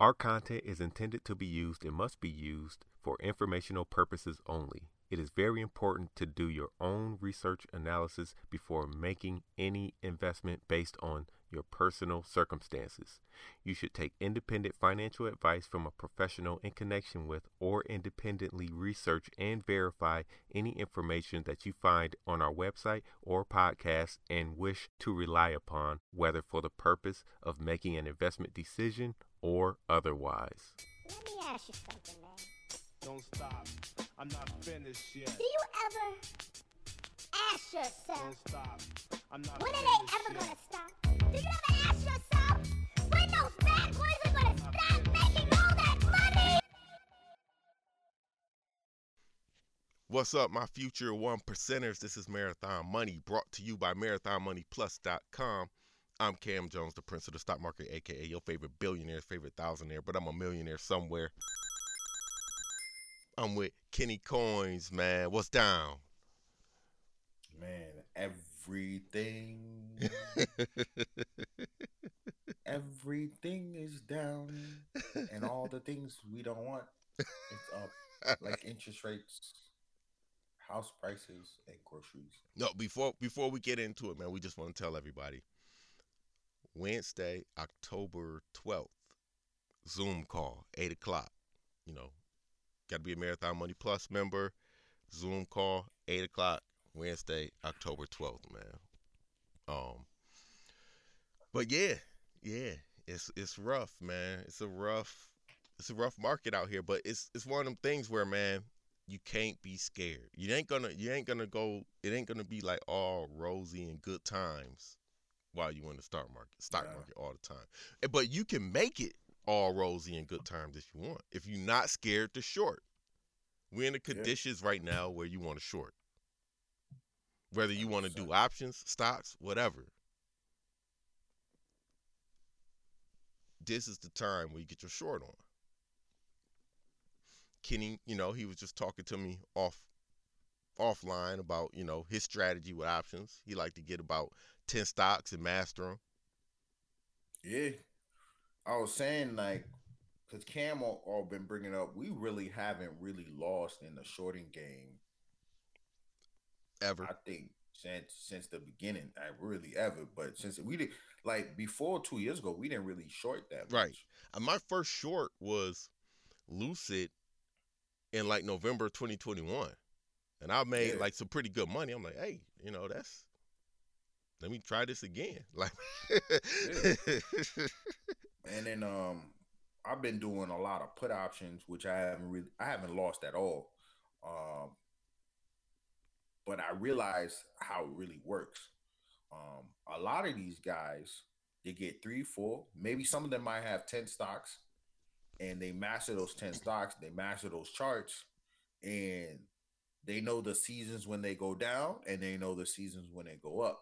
Our content is intended to be used and must be used for informational purposes only. It is very important to do your own research analysis before making any investment based on your personal circumstances. You should take independent financial advice from a professional in connection with or independently research and verify any information that you find on our website or podcast and wish to rely upon, whether for the purpose of making an investment decision or otherwise. Let me ask you something, man. Don't stop. I'm not finished yet. Do you ever ask yourself, Don't stop. I'm not when are they ever gonna stop? Do you ever ask yourself, when those bad boys are gonna stop making all that money? What's up, my future one percenters? This is Marathon Money brought to you by MarathonMoneyPlus.com. I'm Cam Jones, the prince of the stock market, aka your favorite billionaire's favorite thousandaire, but I'm a millionaire somewhere. I'm with Kenny Coins, man. What's down? Man, everything, everything is down, and all the things we don't want, it's up. Like interest rates, house prices, and groceries. No, before before we get into it, man, we just want to tell everybody. Wednesday, October twelfth, Zoom call, eight o'clock. You know, got to be a Marathon Money Plus member. Zoom call, eight o'clock, Wednesday, October twelfth, man. Um, but yeah, yeah, it's it's rough, man. It's a rough, it's a rough market out here. But it's it's one of them things where, man, you can't be scared. You ain't gonna you ain't gonna go it ain't gonna be like all rosy and good times while you in the stock market stock Yeah. market all the time. But you can make it all rosy and good times if you want. If you're not scared to short. We're in the Yeah. conditions right now where you want to short. Whether you want to do options, stocks, whatever. This is the time where you get your short on. Kenny, you know, he was just talking to me off offline about, you know, his strategy with options. He like to get about 10 stocks and master them. Yeah, I was saying like, because Cam all, all been bringing up, we really haven't really lost in the shorting game. Ever. I think since since the beginning, I really ever. But since we did like before two years ago, we didn't really short that Right. much. Uh, my first short was Lucid in like November 2021. And I made Yeah. like some pretty good money. I'm like, hey, you know, that's let me try this again. Like And then um I've been doing a lot of put options, which I haven't really I haven't lost at all. Um but I realize how it really works. Um a lot of these guys they get three, four, maybe some of them might have 10 stocks and they master those 10 stocks, they master those charts, and they know the seasons when they go down and they know the seasons when they go up.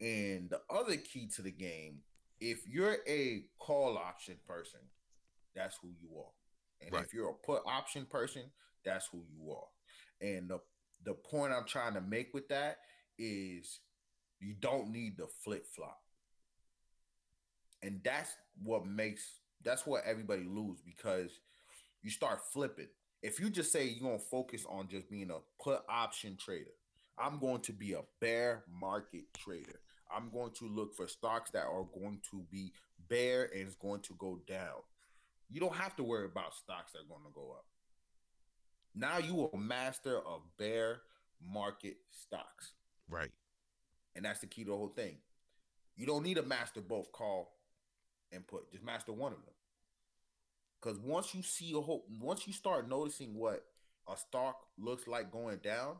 And the other key to the game if you're a call option person, that's who you are. And Right. if you're a put option person, that's who you are. And the the point I'm trying to make with that is you don't need the flip flop. And that's what makes that's what everybody lose because you start flipping. If you just say you're gonna focus on just being a put option trader, I'm going to be a bear market trader. I'm going to look for stocks that are going to be bear and it's going to go down. You don't have to worry about stocks that are going to go up. Now you are master of bear market stocks. right. And that's the key to the whole thing. You don't need to master both call and put. Just master one of them. Because once you see a whole, once you start noticing what a stock looks like going down,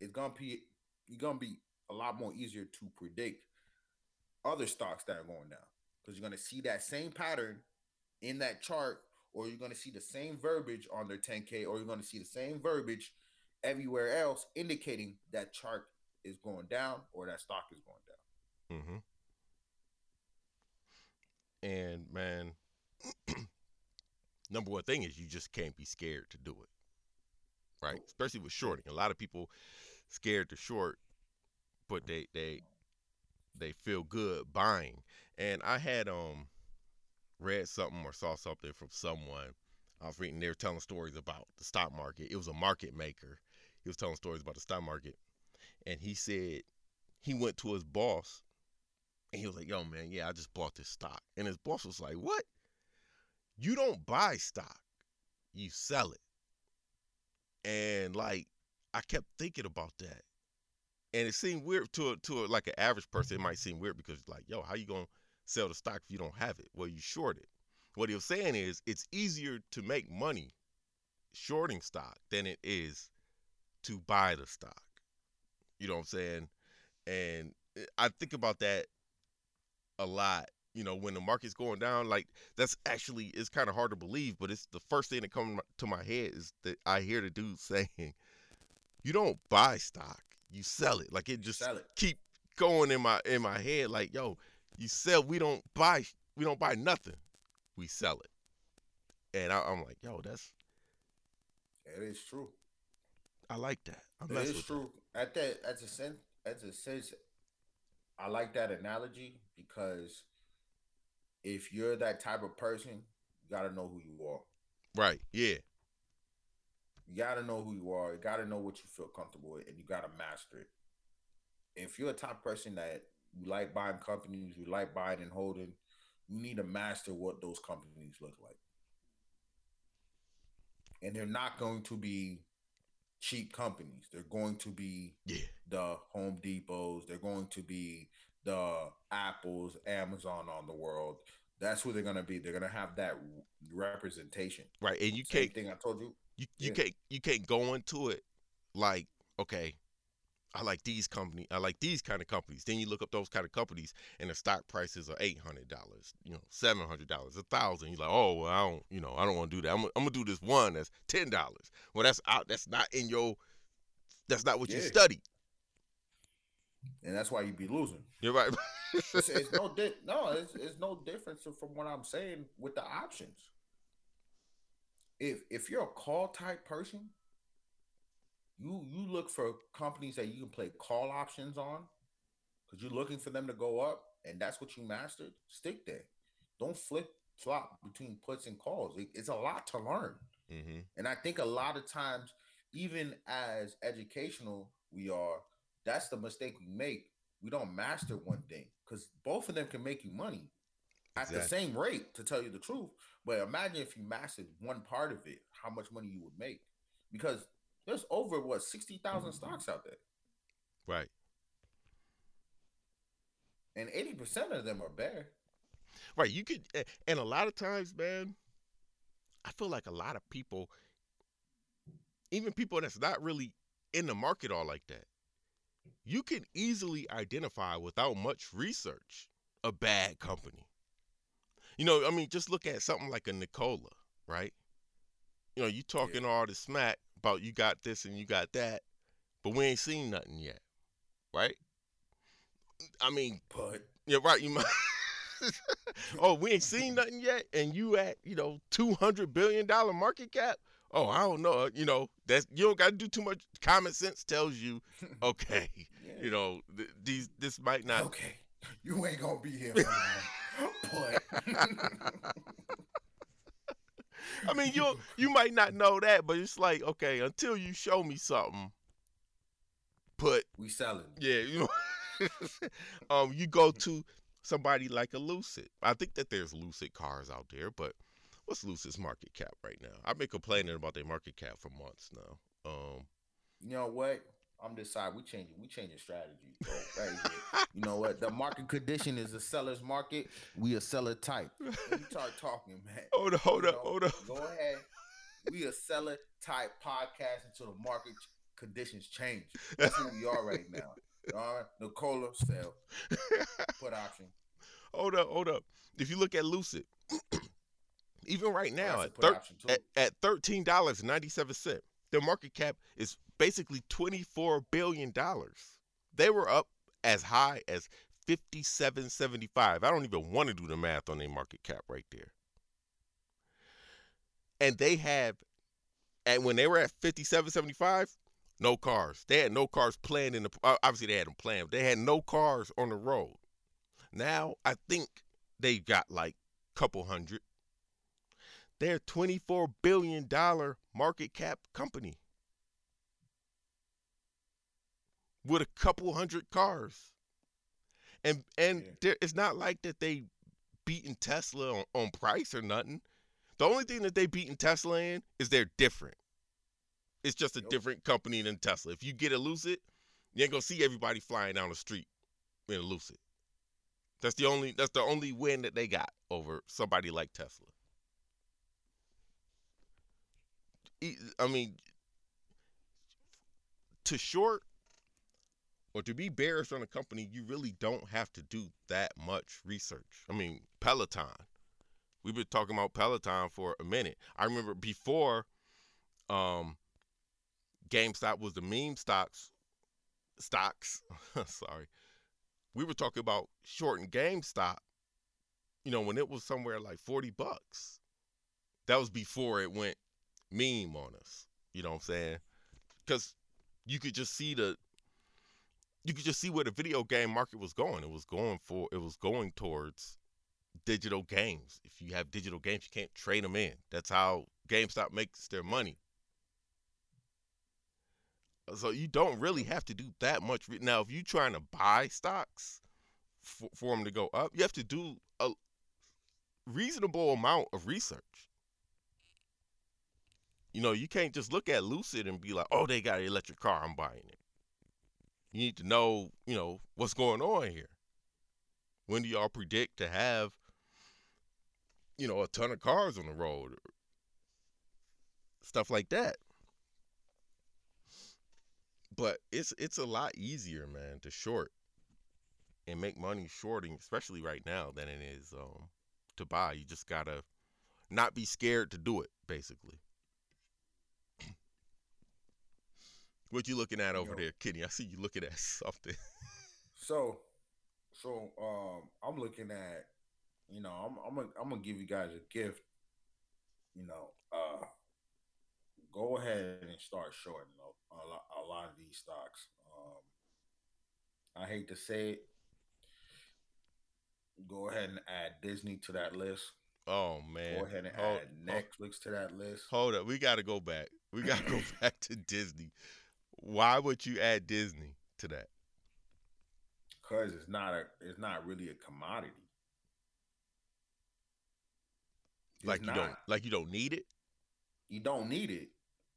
it's gonna be you're gonna be a lot more easier to predict other stocks that are going down. Because you're gonna see that same pattern in that chart, or you're gonna see the same verbiage on their 10K, or you're gonna see the same verbiage everywhere else, indicating that chart is going down or that stock is going down. Mm-hmm. And man, number one thing is you just can't be scared to do it, right? Especially with shorting. A lot of people scared to short, but they they they feel good buying. And I had um read something or saw something from someone. I was reading, they were telling stories about the stock market. It was a market maker. He was telling stories about the stock market. And he said he went to his boss and he was like, yo, man, yeah, I just bought this stock. And his boss was like, what? You don't buy stock, you sell it. And like, I kept thinking about that. And it seemed weird to a, to a, like an average person. It might seem weird because like, yo, how you gonna sell the stock if you don't have it? Well, you short it. What he was saying is, it's easier to make money shorting stock than it is to buy the stock. You know what I'm saying? And eh, I think about that a lot. You know, when the market's going down, like that's actually it's kind of hard to believe, but it's the first thing that comes to my head is that I hear the dude saying, "You don't buy stock, you sell it." Like it just it. keep going in my in my head. Like, yo, you sell. We don't buy. We don't buy nothing. We sell it. And I, I'm like, yo, that's It is true. I like that. I It is true. At that, as a sense, as a sense, I like that analogy because if you're that type of person, you gotta know who you are. Right. Yeah. You gotta know who you are. You gotta know what you feel comfortable with, and you gotta master it. If you're a type of person that you like buying companies, you like buying and holding, you need to master what those companies look like. And they're not going to be cheap companies. They're going to be Yeah. the Home Depots. They're going to be the Apples, Amazon on the world. That's who they're gonna be. They're gonna have that representation. Right. And you Same can't thing I told you. you, you Yeah. can't you can't go into it like okay i like these company i like these kind of companies then you look up those kind of companies and the stock prices are $800 you know $700 a thousand you're like oh well i don't you know i don't want to do that i'm, gonna- I'm gonna do this one that's $10 well that's out that's not in your that's not what you Yeah. studied and that's why you'd be losing. you're right It's, it's no di- no, it's, it's no difference from what I'm saying with the options. If if you're a call type person, you you look for companies that you can play call options on, because you're looking for them to go up, and that's what you mastered. Stick there. Don't flip flop between puts and calls. It- it's a lot to learn. hmm And I think a lot of times, even as educational we are, that's the mistake we make. We don't master one thing because both of them can make you money at the same rate, to tell you the truth. But imagine if you mastered one part of it, how much money you would make. Because there's over what sixty thousand mm-hmm. stocks out there, right and eighty percent of them are bad. Right. You could, and a lot of times, man, I feel like a lot of people, even people that's not really in the market all like that, you can easily identify without much research a bad company. You know, I mean, just look at something like a Nikola, right? You know, you talking all this smack about you got this and you got that, but we ain't seen nothing yet, right? I mean, But yeah, right. You might. oh, we ain't seen nothing yet, and you at you know two hundred billion dollar market cap. Oh, I don't know. You know that's you don't got to do too much. Common sense tells you, okay, yeah. you know th- these this might not. okay, you ain't gonna be here. But I mean, you you might not know that, but it's like okay, until you show me something, put we selling. Yeah, you know, um, you go to somebody like a Lucid. I think that there's Lucid cars out there, but what's Lucid's market cap right now? I've been complaining about their market cap for months now. Um, You know what? I'm deciding we changing we changing strategy. Right you know what? The market condition is a seller's market. We a seller type. When you start talking, man. hold up, hold up, know, hold up. Go ahead. We a seller type podcast until the market conditions change. That's who we are right now. All right, Nikola sell put option. Hold up, hold up. If you look at Lucid, even right now at, thir- at at thirteen dollars ninety seven cent, their market cap is basically twenty four billion dollars. They were up as high as fifty seven seventy five. I don't even want to do the math on their market cap right there. And they have, and when they were at fifty seven seventy five, no cars. They had no cars planned in the. Obviously, they had them planned. They had no cars on the road. Now I think they've got like a couple hundred. They're $24 billion market cap company with a couple hundred cars. And and Yeah. there, it's not like that they beating Tesla on, on price or nothing. The only thing that they beating Tesla in is they're different. It's just a Yep. different company than Tesla. If you get a Lucid, you ain't gonna see everybody flying down the street in a Lucid. That's the only that's the only win that they got over somebody like Tesla. I mean, to short or to be bearish on a company, you really don't have to do that much research. I mean, Peloton. We've been talking about Peloton for a minute. I remember before um GameStop was the meme stocks stocks. sorry. We were talking about shorting GameStop, you know, when it was somewhere like 40 bucks. That was before it went meme on us. You know what I'm saying? Because you could just see the you could just see where the video game market was going. It was going for it was going towards digital games. If you have digital games, you can't trade them in. That's how GameStop makes their money. So you don't really have to do that much. Now, if you're trying to buy stocks for, for them to go up, you have to do a reasonable amount of research. You know, you can't just look at Lucid and be like, "Oh, they got an electric car, I'm buying it." You need to know, you know, what's going on here. When do y'all predict to have, you know, a ton of cars on the road, stuff like that? But it's it's a lot easier, man, to short and make money shorting, especially right now, than it is um, to buy. You just gotta not be scared to do it, basically. What you looking at over Yo. there, Kenny? I see you looking at something. So, so um, I'm looking at, you know, I'm I'm gonna, I'm gonna give you guys a gift. You know, uh, go ahead and start shorting a, a, lot, a lot of these stocks. Um, I hate to say it. Go ahead and add Disney to that list. Oh man. Go ahead and Hold- add Netflix to that list. Hold up, we gotta go back. We gotta go back to Disney. Why would you add Disney to that? Cause it's not a, it's not really a commodity. It's Like you don't like you don't need it? You don't need it.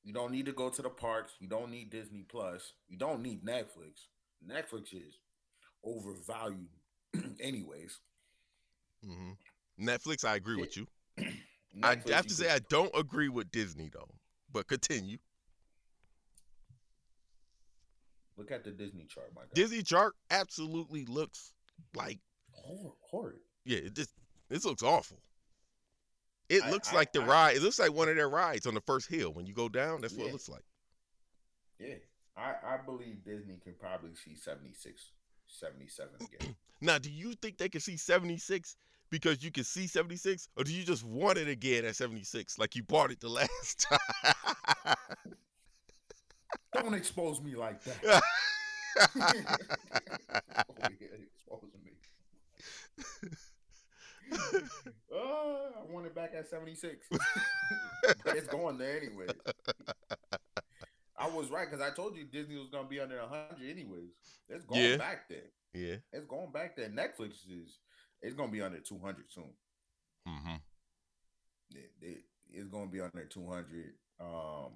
You don't need to go to the parks. You don't need Disney Plus. You don't need Netflix. Netflix is overvalued, anyways. hmm Netflix, I agree with you. I have to say I don't agree with Disney though. But continue. Look at the Disney chart, my guy. Disney chart absolutely looks like Hor- horrid. yeah, it just this looks awful. It I- looks I- like the I- ride. It looks like one of their rides on the first hill. When you go down, that's what it looks like. Yeah, I, I believe Disney can probably see 76, 77 again. Now, do you think they can see 76 because you can see 76, or do you just want it again at 76 like you bought it the last time? Don't expose me like that. Exposing me. Uh, I want it back at 76. but it's going there anyway. I was right because I told you Disney was going to be under 100 anyways. It's going Yeah. back there. yeah. It's going back there. Netflix is it's going to be under 200 soon. Mm-hmm. It- it- it's going to be under 200. Um,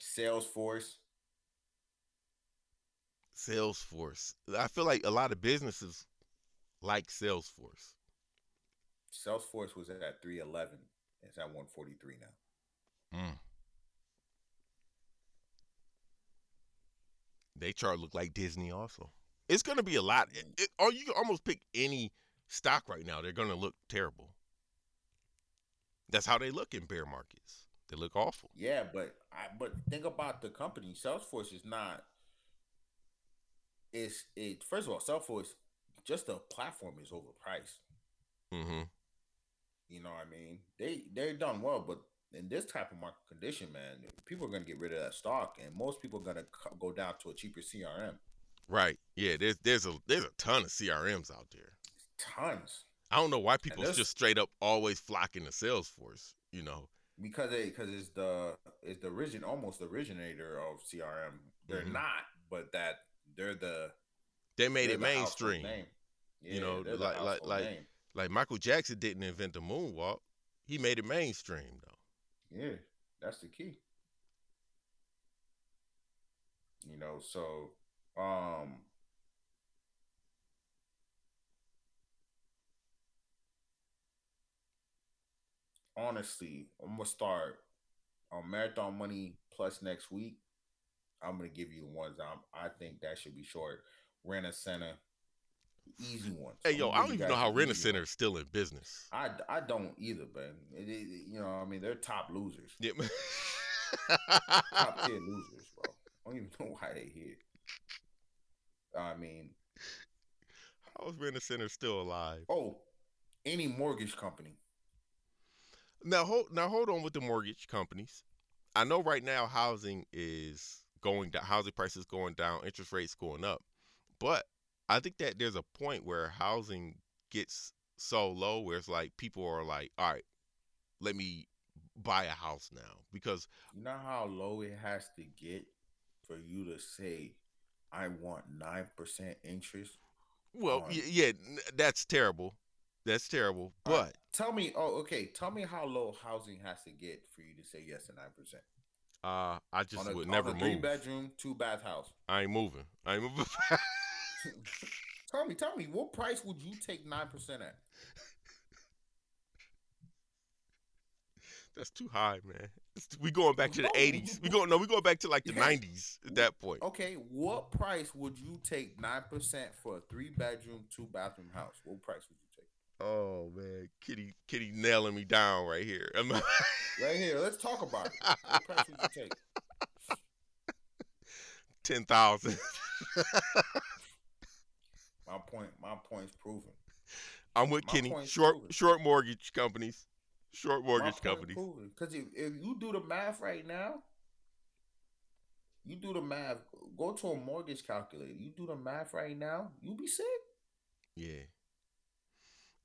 Salesforce. Salesforce. I feel like a lot of businesses like Salesforce. Salesforce was at 311. It's at 143 now. Mm. They chart look like Disney also. It's gonna be a lot. It, it- or you can almost pick any stock right now. They're gonna look terrible. That's how they look in bear markets. They look awful. Yeah, but I but think about the company. Salesforce is not. It's it. First of all, Salesforce, just the platform is overpriced. Mm-hmm. You know what I mean? They they're done well, but in this type of market condition, man, people are gonna get rid of that stock, and most people are gonna go down to a cheaper CRM. Right. Yeah. There's there's a there's a ton of CRMs out there. Tons. I don't know why people just straight up always flocking to Salesforce. You know, because they because it's the it's the origin almost the originator of CRM. They're Mhm. not, but that they're the they made it the mainstream. name. You know, like- like- like- name. Like Michael Jackson didn't invent the moonwalk; he made it mainstream though. Yeah, that's the key. You know, so um honestly, I'm gonna start on Marathon Money Plus next week. I'm gonna give you the ones I'm, I think that should be short. Rent a center, easy ones. Hey I'm yo, I don't even know how the Rent a easy Center is still in business. I, I don't either, it- you know, I mean, they're top losers, Yeah. top tier losers, bro. I don't even know why they here. I mean, How is Rent a Center still alive? oh, any mortgage company. Now hold now hold on with the mortgage companies. I know right now housing is going down, housing prices going down, interest rates going up. But I think that there's a point where housing gets so low where it's like people are like, all right, let me buy a house now because You know how low it has to get for you to say, "I want nine percent interest." well, on- yeah, that's terrible. That's terrible. But tell me, oh, okay, tell me how low housing has to get for you to say yes to nine percent. uh, I just on a, would on never a three move. bedroom, two bath house. I ain't moving. I ain't moving. tell me, tell me, what price would you take nine percent at? That's too high, man. We going back to the eighties. We going no, we going back to like the nineties at that point. Okay, what price would you take nine percent for a three bedroom, two bathroom house? What price would you take? Oh man, Kitty, Kitty nailing me down right here. Right here, let's talk about it. What price would you take? Ten thousand. My point, my point's proven. I'm with My Kenny. Short, proven. short mortgage companies. Short mortgage companies. Because if, if you do the math right now, you do the math. Go to a mortgage calculator. You do the math right now. You'll be sick. Yeah.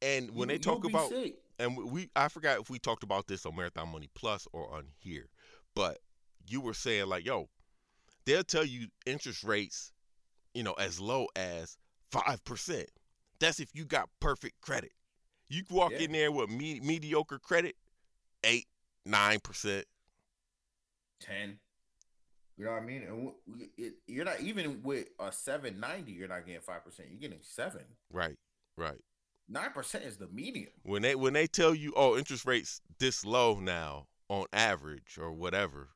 And when You- they talk about sick. and we- I forgot if we talked about this on Marathon Money Plus or on here, but you were saying like, yo, they'll tell you interest rates, you know, as low as five percent. That's if you got perfect credit. You walk Yeah. in there with me- mediocre credit, eight, nine percent. ten. You know what I mean? And w- it, you're not even with a seven ninety. You're not getting five percent. You're getting seven. Right, right. Nine percent is the median. When they when they tell you, oh, interest rates this low now on average or whatever,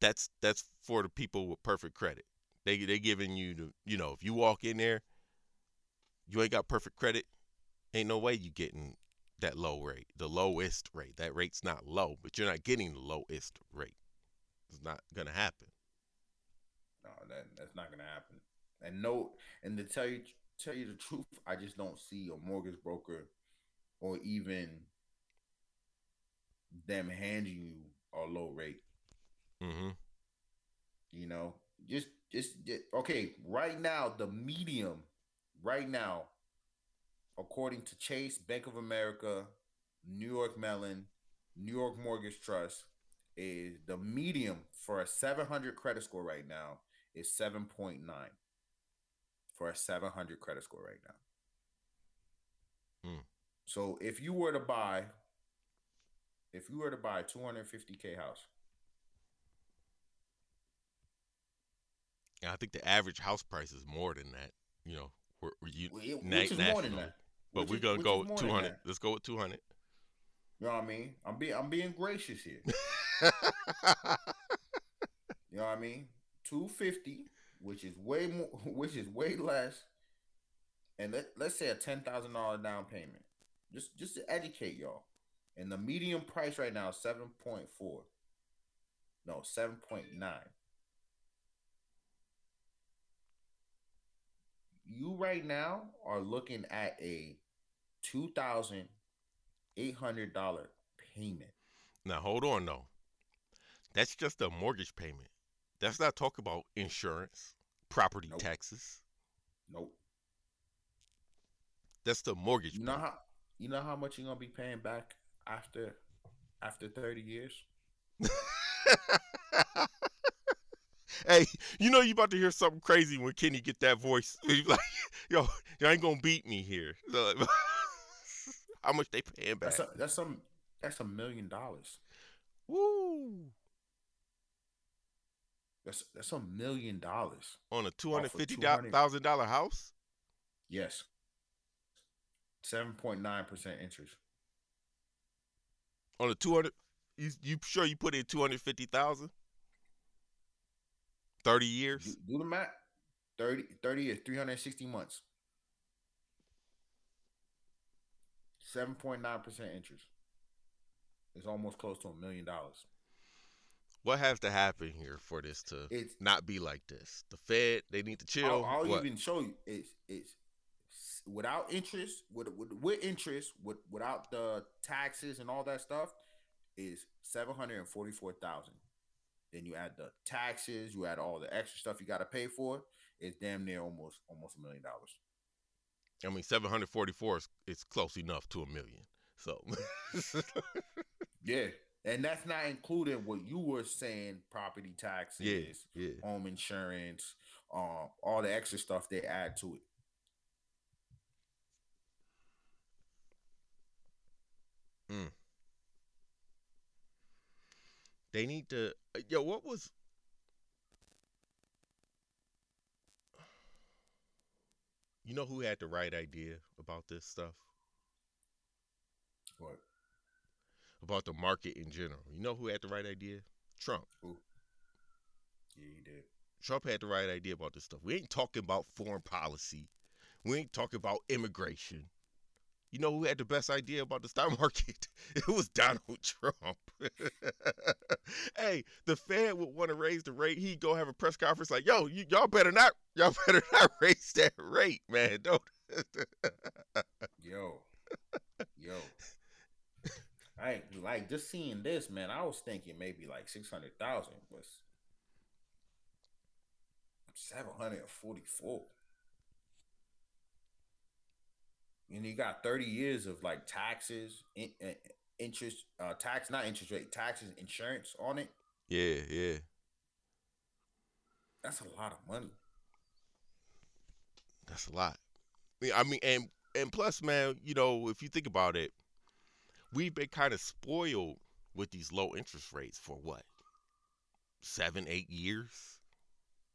that's that's for the people with perfect credit. They they giving you the you know if you walk in there, you ain't got perfect credit, ain't no way you getting that low rate, the lowest rate. That rate's not low, but you're not getting the lowest rate. It's not gonna happen. No, that that's not gonna happen. And no, and to tell you tell you the truth, I just don't see a mortgage broker or even them handing you a low rate. Mm-hmm. You know, just just, just okay. Right now, the medium, right now, according to Chase, Bank of America, New York Mellon, New York Mortgage Trust, is the medium for a 700 credit score right now is 7.9 for a 700 credit score right now. Hmm. So if you were to buy, if you were to buy a 250k house, And I think the average house price is more than that. You know, we're, we're you, yeah, na- which is more than that. But Which we're gonna which go with 200. Let's go with 200. You know what I mean? I'm being I'm being gracious here. You know what I mean? 250, which is way more which is way less. And let, let's say a ten thousand dollar down payment. Just just to educate y'all. And the median price right now is 7.4. No, 7.9. You right now are looking at a two thousand eight hundred dollar payment. Now hold on though. That's just a mortgage payment. That's not talk about insurance, property Nope. taxes. Nope. That's the mortgage You know payment. how You know how much you're gonna be paying back after after 30 years? hey, you know you about to hear something crazy when Kenny get that voice. Like, yo, you ain't gonna beat me here. How much they paying back? That's a, that's some that's a million dollars. Woo! That's that's a million dollars. On a two hundred fifty 200 thousand dollar house? Yes. Seven point nine percent interest. On a two hundred? You you sure you put in two hundred fifty thousand? Thirty years? do the math. 30, 30 years, 360 months. 7.9% interest. It's almost close to a million dollars. What has to happen here for this to It's not be like this? The Fed, they need to chill. I'll, I'll even show you. It's it's without interest, with with, with interest, with without the taxes and all that stuff, is seven hundred and forty four thousand. Then you add the taxes, you add all the extra stuff you got to pay for. It's damn near almost almost a million dollars. I mean, seven hundred forty-four is, is close enough to a million. So, Yeah, and that's not including what you were saying: property taxes, yeah, yeah. home insurance, um, all the extra stuff they add to it. They need to. uh, Yo, what was? You know who had the right idea about this stuff? What? About the market in general. You know who had the right idea? Trump. Yeah, he did. Trump had the right idea about this stuff. We ain't talking about foreign policy. We ain't talking about immigration. You know who had the best idea about the stock market? It was Donald Trump. hey, the Fed would want to raise the rate. He'd go have a press conference like, "Yo, you, y'all better not, y'all better not raise that rate, man. Don't." Yo, yo. I like just seeing this, man. I was thinking maybe like six hundred thousand was seven hundred and forty-four. And you got thirty years of like taxes, in, uh, interest, uh, tax, not interest rate, taxes, insurance on it. yeah, yeah. That's a lot of money. That's a lot. I mean- I mean, and and plus, man, you know, if you think about it, we've been kind of spoiled with these low interest rates for what seven, eight years.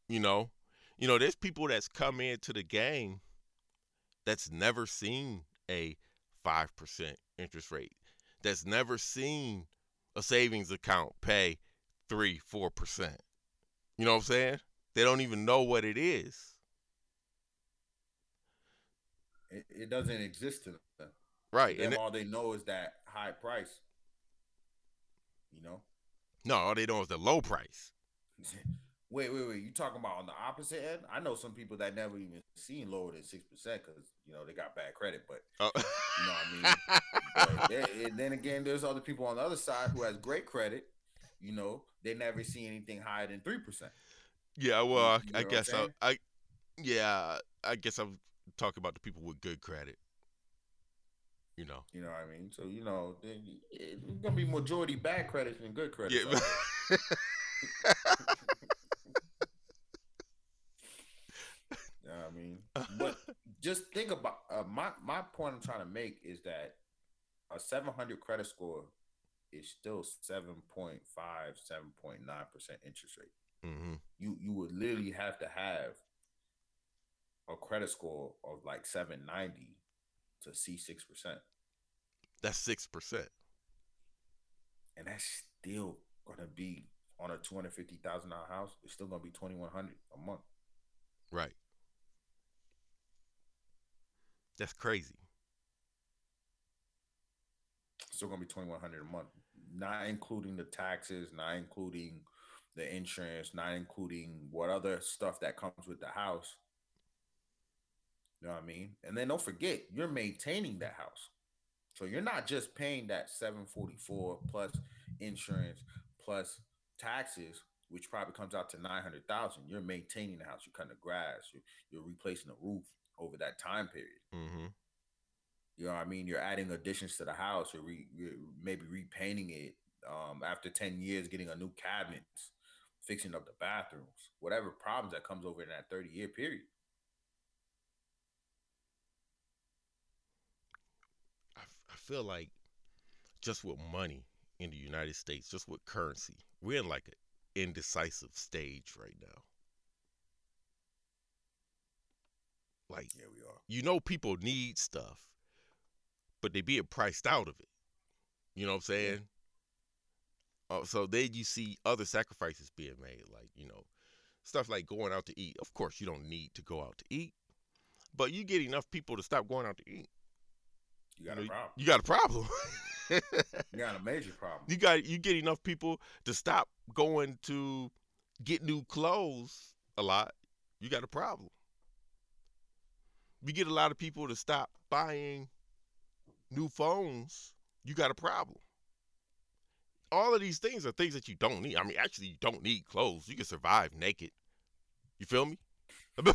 You know, you know, there's people that's come into the game that's never seen a five percent interest rate, that's never seen a savings account pay three, four percent. You know what I'm saying? They don't even know what it is. It, it doesn't exist to them. Right. Them, And all they know is that high price. You know. No, all they know is the low price. Wait, wait, wait. You talking about on the opposite end? I know some people that never even seen lower than six percent because you know they got bad credit. But Oh. you know what I mean. and then again, there's other people on the other side who has great credit. You know, they never see anything higher than three percent. yeah, well, I, You- you I I'm guess I. I, yeah, I guess I'm talking about the people with good credit. You know. You know what I mean? So you know, it's gonna be majority bad credit than good credit. Yeah. You know what I mean? But just think about uh, my my point I'm trying to make is that a 700 credit score is still 7.5 7.9 percent interest rate. hmm You you would literally have to have a credit score of like 790 to see six percent, That's six percent. and that's still gonna be on a 250 thousand dollar house. It's still gonna be 2100 a month. Right. That's crazy. still gonna be twenty one hundred a month, not including the taxes, not including the insurance, not including what other stuff that comes with the house. You know what I mean? And then don't forget, you're maintaining that house, so you're not just paying that seven forty four plus insurance plus taxes, which probably comes out to nine hundred thousand. You're maintaining the house. You're cutting the grass. You're, you're replacing the roof over that time period. hmm You know what I mean? You're adding additions to the house or re, re- maybe repainting it. Um, after 10 years, getting a new cabinets, fixing up the bathrooms, whatever problems that comes over in that 30 year period. I, f- I feel like just with money in the United States, just with currency, we're in like an indecisive stage right now. Like Yeah, we are. you know people need stuff, but they being priced out of it. You know what I'm saying? Uh, so then you see other sacrifices being made, like you know, stuff like going out to eat. Of course, you don't need to go out to eat, but you get enough people to stop going out to eat. You got a problem. You got a problem. You got a major problem. you got you get enough people to stop going to get new clothes a lot. You got a problem. You get a lot of people to stop buying new phones. You got a problem. All of these things are things that you don't need. I mean, actually, you don't need clothes. You can survive naked. You feel me?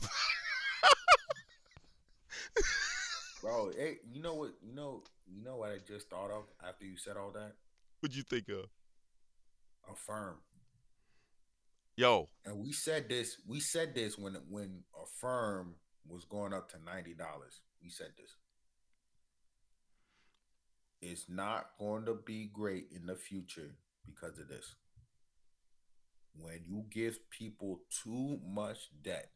Bro, hey, you know what? You know, you know what I just thought of after you said all that? What'd you think of? Affirm. Yo, And we said this. We said this when when Affirm was going up to ninety dollars. We said this. It's not going to be great in the future because of this. When you give people too much debt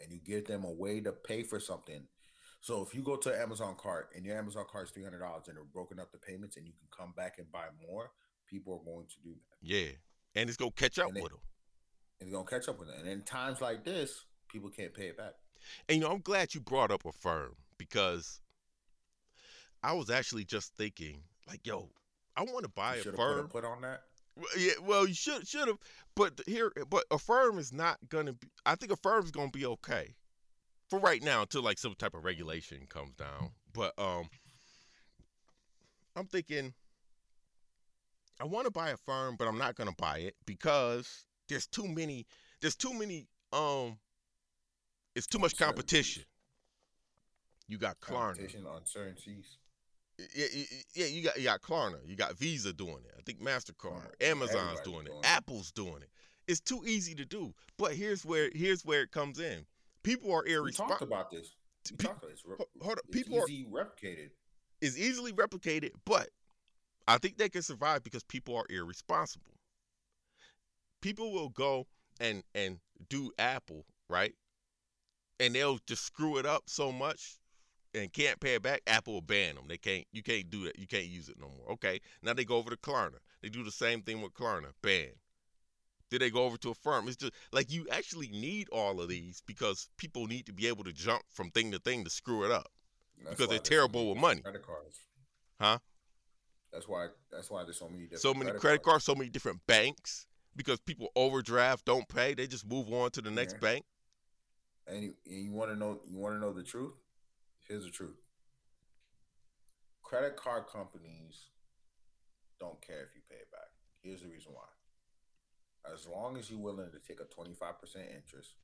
and you give them a way to pay for something. So if you go to Amazon cart and your Amazon cart is three hundred dollars and they're broken up the payments and you can come back and buy more, people are going to do that. yeah, and it's gonna catch up And it- with them. They're gonna catch up with it. And in times like this, people can't pay it back. And you know, I'm glad you brought up Affirm because I was actually just thinking, like, yo, I want to buy You a should have put, Affirm. put on that. Well, Yeah, well, you should should have, but here, but Affirm is not gonna be. I think Affirm is gonna be okay for right now until like some type of regulation comes down. But um, I'm thinking I want to buy Affirm, but I'm not gonna buy it because there's too many. There's too many. Um, it's too much competition. You got Klarna. Competition, uncertainties. Yeah, yeah, yeah, you got you got Klarna, you got Visa doing it. I think Mastercard, Right. Amazon's doing it, doing it. Apple's doing it. It's too easy to do. But here's where here's where it comes in. People are We talked irresponsible. about this. We Pe- talked about this. Re- hold up, It's people are- replicated. Is easily replicated, but I think they can survive because people are irresponsible. People will go and and do Apple right, and they'll just screw it up so much and can't pay it back. Apple will ban them. They can't. You can't do that. You can't use it no more. Okay. Now they go over to Klarna. They do the same thing with Klarna. Ban. Then they go over to Affirm. It's just like you actually need all of these because people need to be able to jump from thing to thing to screw it up. Because they're terrible with money. Credit cards. Huh? That's why. That's why there's so many different. so many credit cards, so many different banks because people overdraft, don't pay, they just move on to the next Yeah. bank. And you, and you want to know? You want to know the truth? Here's the truth. Credit card companies don't care if you pay it back. Here's the reason why. As long as you're willing to take a 25% interest,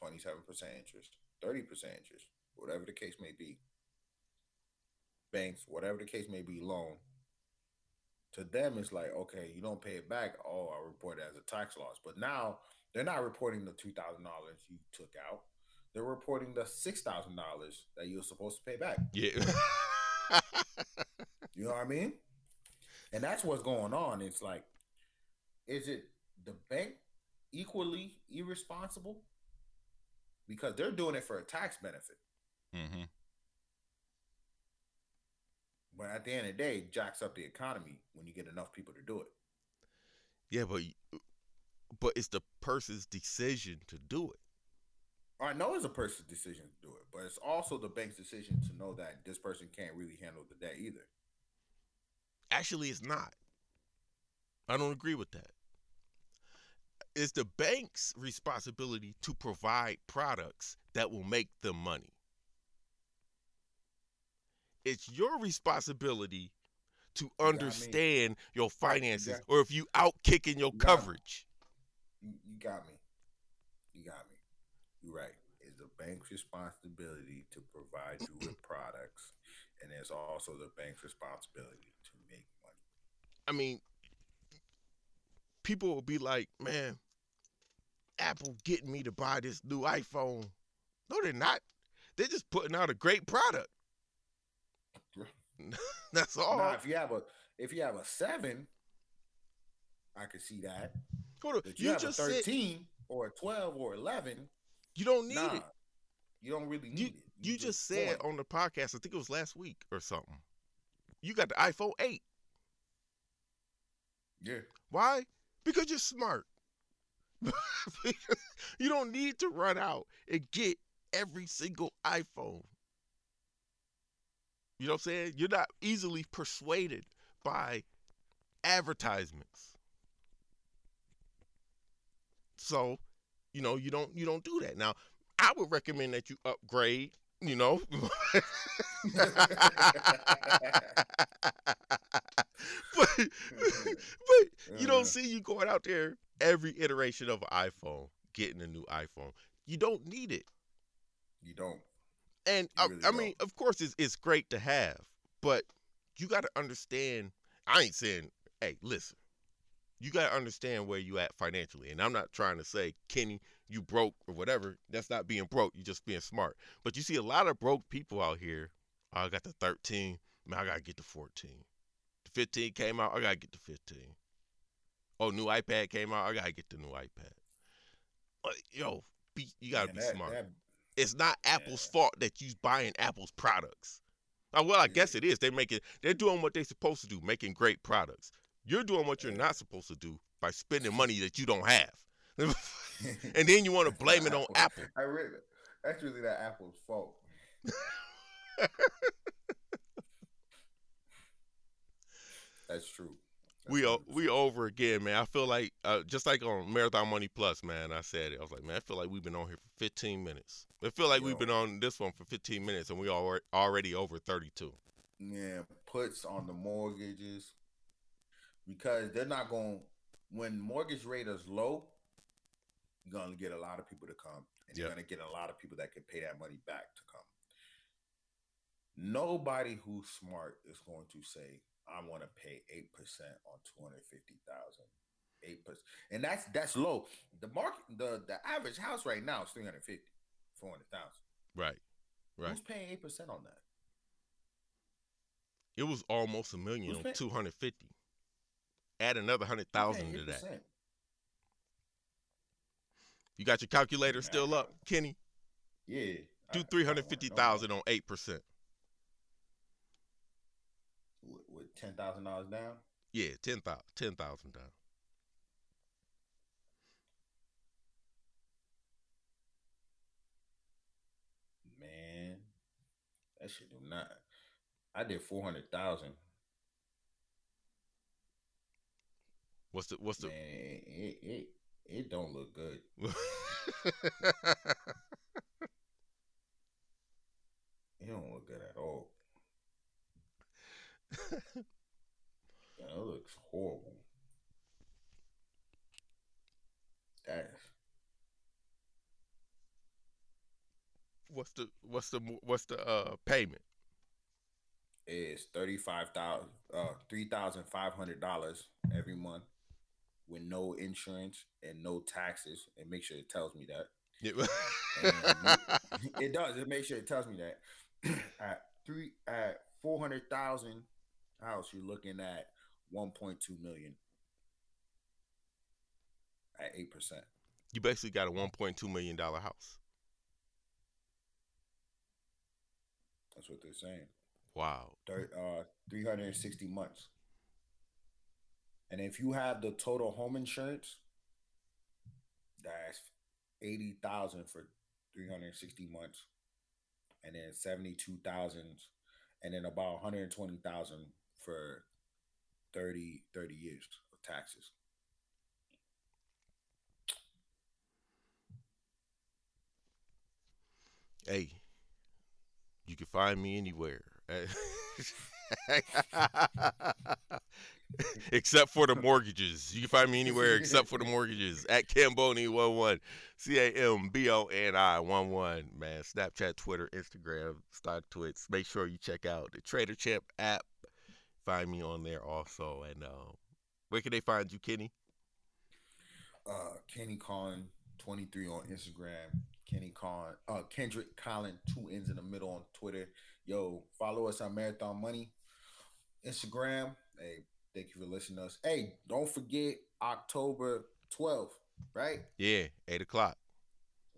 27% interest, 30% interest, whatever the case may be, banks, whatever the case may be, loan, to them it's like, okay, you don't pay it back. Oh, I report it as a tax loss. But now they're not reporting the $2,000 you took out. They're reporting the $6,000 that you're supposed to pay back. Yeah. You know what I mean? And that's what's going on. It's like, is it the bank equally irresponsible? Because they're doing it for a tax benefit. hmm But at the end of the day, it jacks up the economy when you get enough people to do it. Yeah, but but it's the person's decision to do it. I know it's a person's decision to do it, but it's also the bank's decision to know that this person can't really handle the debt either. Actually, it's not. I don't agree with that. It's the bank's responsibility to provide products that will make them money. It's your responsibility to me. understand your you finances got- or if you out kicking your You me. coverage. You, you got me. You got me. You're right. It's the bank's responsibility to provide you with products and it's also the bank's responsibility to make money. I mean, people will be like, man, Apple getting me to buy this new iPhone. No, they're not. They're just putting out a great product. That's all. Now, if you have a if you have a seven, I could see that. Hold on. But you, You, have just a said thirteen or a twelve or eleven, you don't need nah, it. you don't really need You it. you just said it. on the podcast, I think it was last week or something. You got the iPhone 8. yeah. Why? Because you're smart. You don't need to run out and get every single iPhone. You know what I'm saying? You're not easily persuaded by advertisements. So, you know, you don't you don't do that. Now, I would recommend that you upgrade, you know. but but you don't see you going out there every iteration of an iPhone, getting a new iPhone. You don't need it. You don't. And You I, really I mean, of course, it's it's great to have, but you got to understand. I ain't saying, hey, listen, you got to understand where you at financially. And I'm not trying to say, Kenny, you broke or whatever. That's not being broke. You just being smart. But you see a lot of broke people out here. Oh, I got the 13. Man, I gotta get the 14. The 15 came out. I gotta get the 15. Oh, new iPad came out. I gotta get the new iPad. Like, yo, be, you gotta Man, be that- smart. that- It's not Apple's fault that you buying Apple's products. Uh, well, I guess it is. They're making they're doing what they're supposed to do, making great products. You're doing what you're not supposed to do by spending money that you don't have. and then you want to blame it on Apple. I really, that's really that Apple's fault. That's true. That's We o- we over again, man. I feel like uh, just like on Marathon Money Plus, man. I said it. I was like, man, I feel like we've been on here for 15 minutes. I feel like we've been on this one for 15 minutes, and we are already over 32. yeah, puts on the mortgages because they're not going. When mortgage rate is low, you're gonna get a lot of people to come, and you're gonna get a lot of people that can pay that money back to come. Nobody who's smart is going to say, "I want to pay eight percent on two hundred fifty thousand. Eight percent, and that's that's low. The market, the the average house right now is 350, 400,000. Right, right. Who's paying eight percent on that? It was almost a million Who's on paying- 250. Add another hundred thousand to that. You got your calculator still up, Kenny? Yeah. Do three hundred fifty thousand on eight percent. with, with ten thousand dollars down. Yeah, ten thousand. Ten thousand down. Man, that shit do not. I did four hundred thousand. What's the what's Man, it, it it don't look good. the It don't look good at all. That looks horrible. That's what's the what's the what's the uh payment? is thirty five thousand uh three thousand five hundred dollars every month with no insurance and no taxes. And make sure it tells me that. It does. It makes sure it tells me that at three at four hundred thousand house, you're looking at 1.2 million at 8%. You basically got a 1.2 million dollar house. That's what they're saying. Wow. Thir- uh, 360 months. And if you have the total home insurance, that's 80,000 for 360 months and then 72,000 and then about 120,000 for 30, 30 years of taxes. Hey, you can find me anywhere. except for the mortgages. You can find me anywhere except for the mortgages at Camboni11. C A M B O N I 1 1. Man, Snapchat, Twitter, Instagram, StockTwits. Make sure you check out the Trader Champ app. Find me on there also. And uh, where can they find you, Kenny? uh Kenny Collin 23 on Instagram. Kenny Collin, uh Kendrick Collin, two ends in the middle on Twitter. Yo, follow us on Marathon Money. Instagram. Hey, thank you for listening to us. Hey, don't forget October 12th, right? Yeah, 8 o'clock.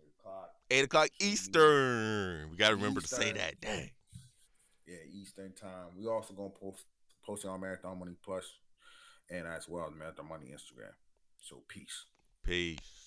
Eight o'clock. 8 o'clock Eastern. We got to remember to say that. Dang. Yeah, Eastern time. We also gonna post post it on Marathon Money Plus and as well as Marathon Money Instagram. So peace. Peace.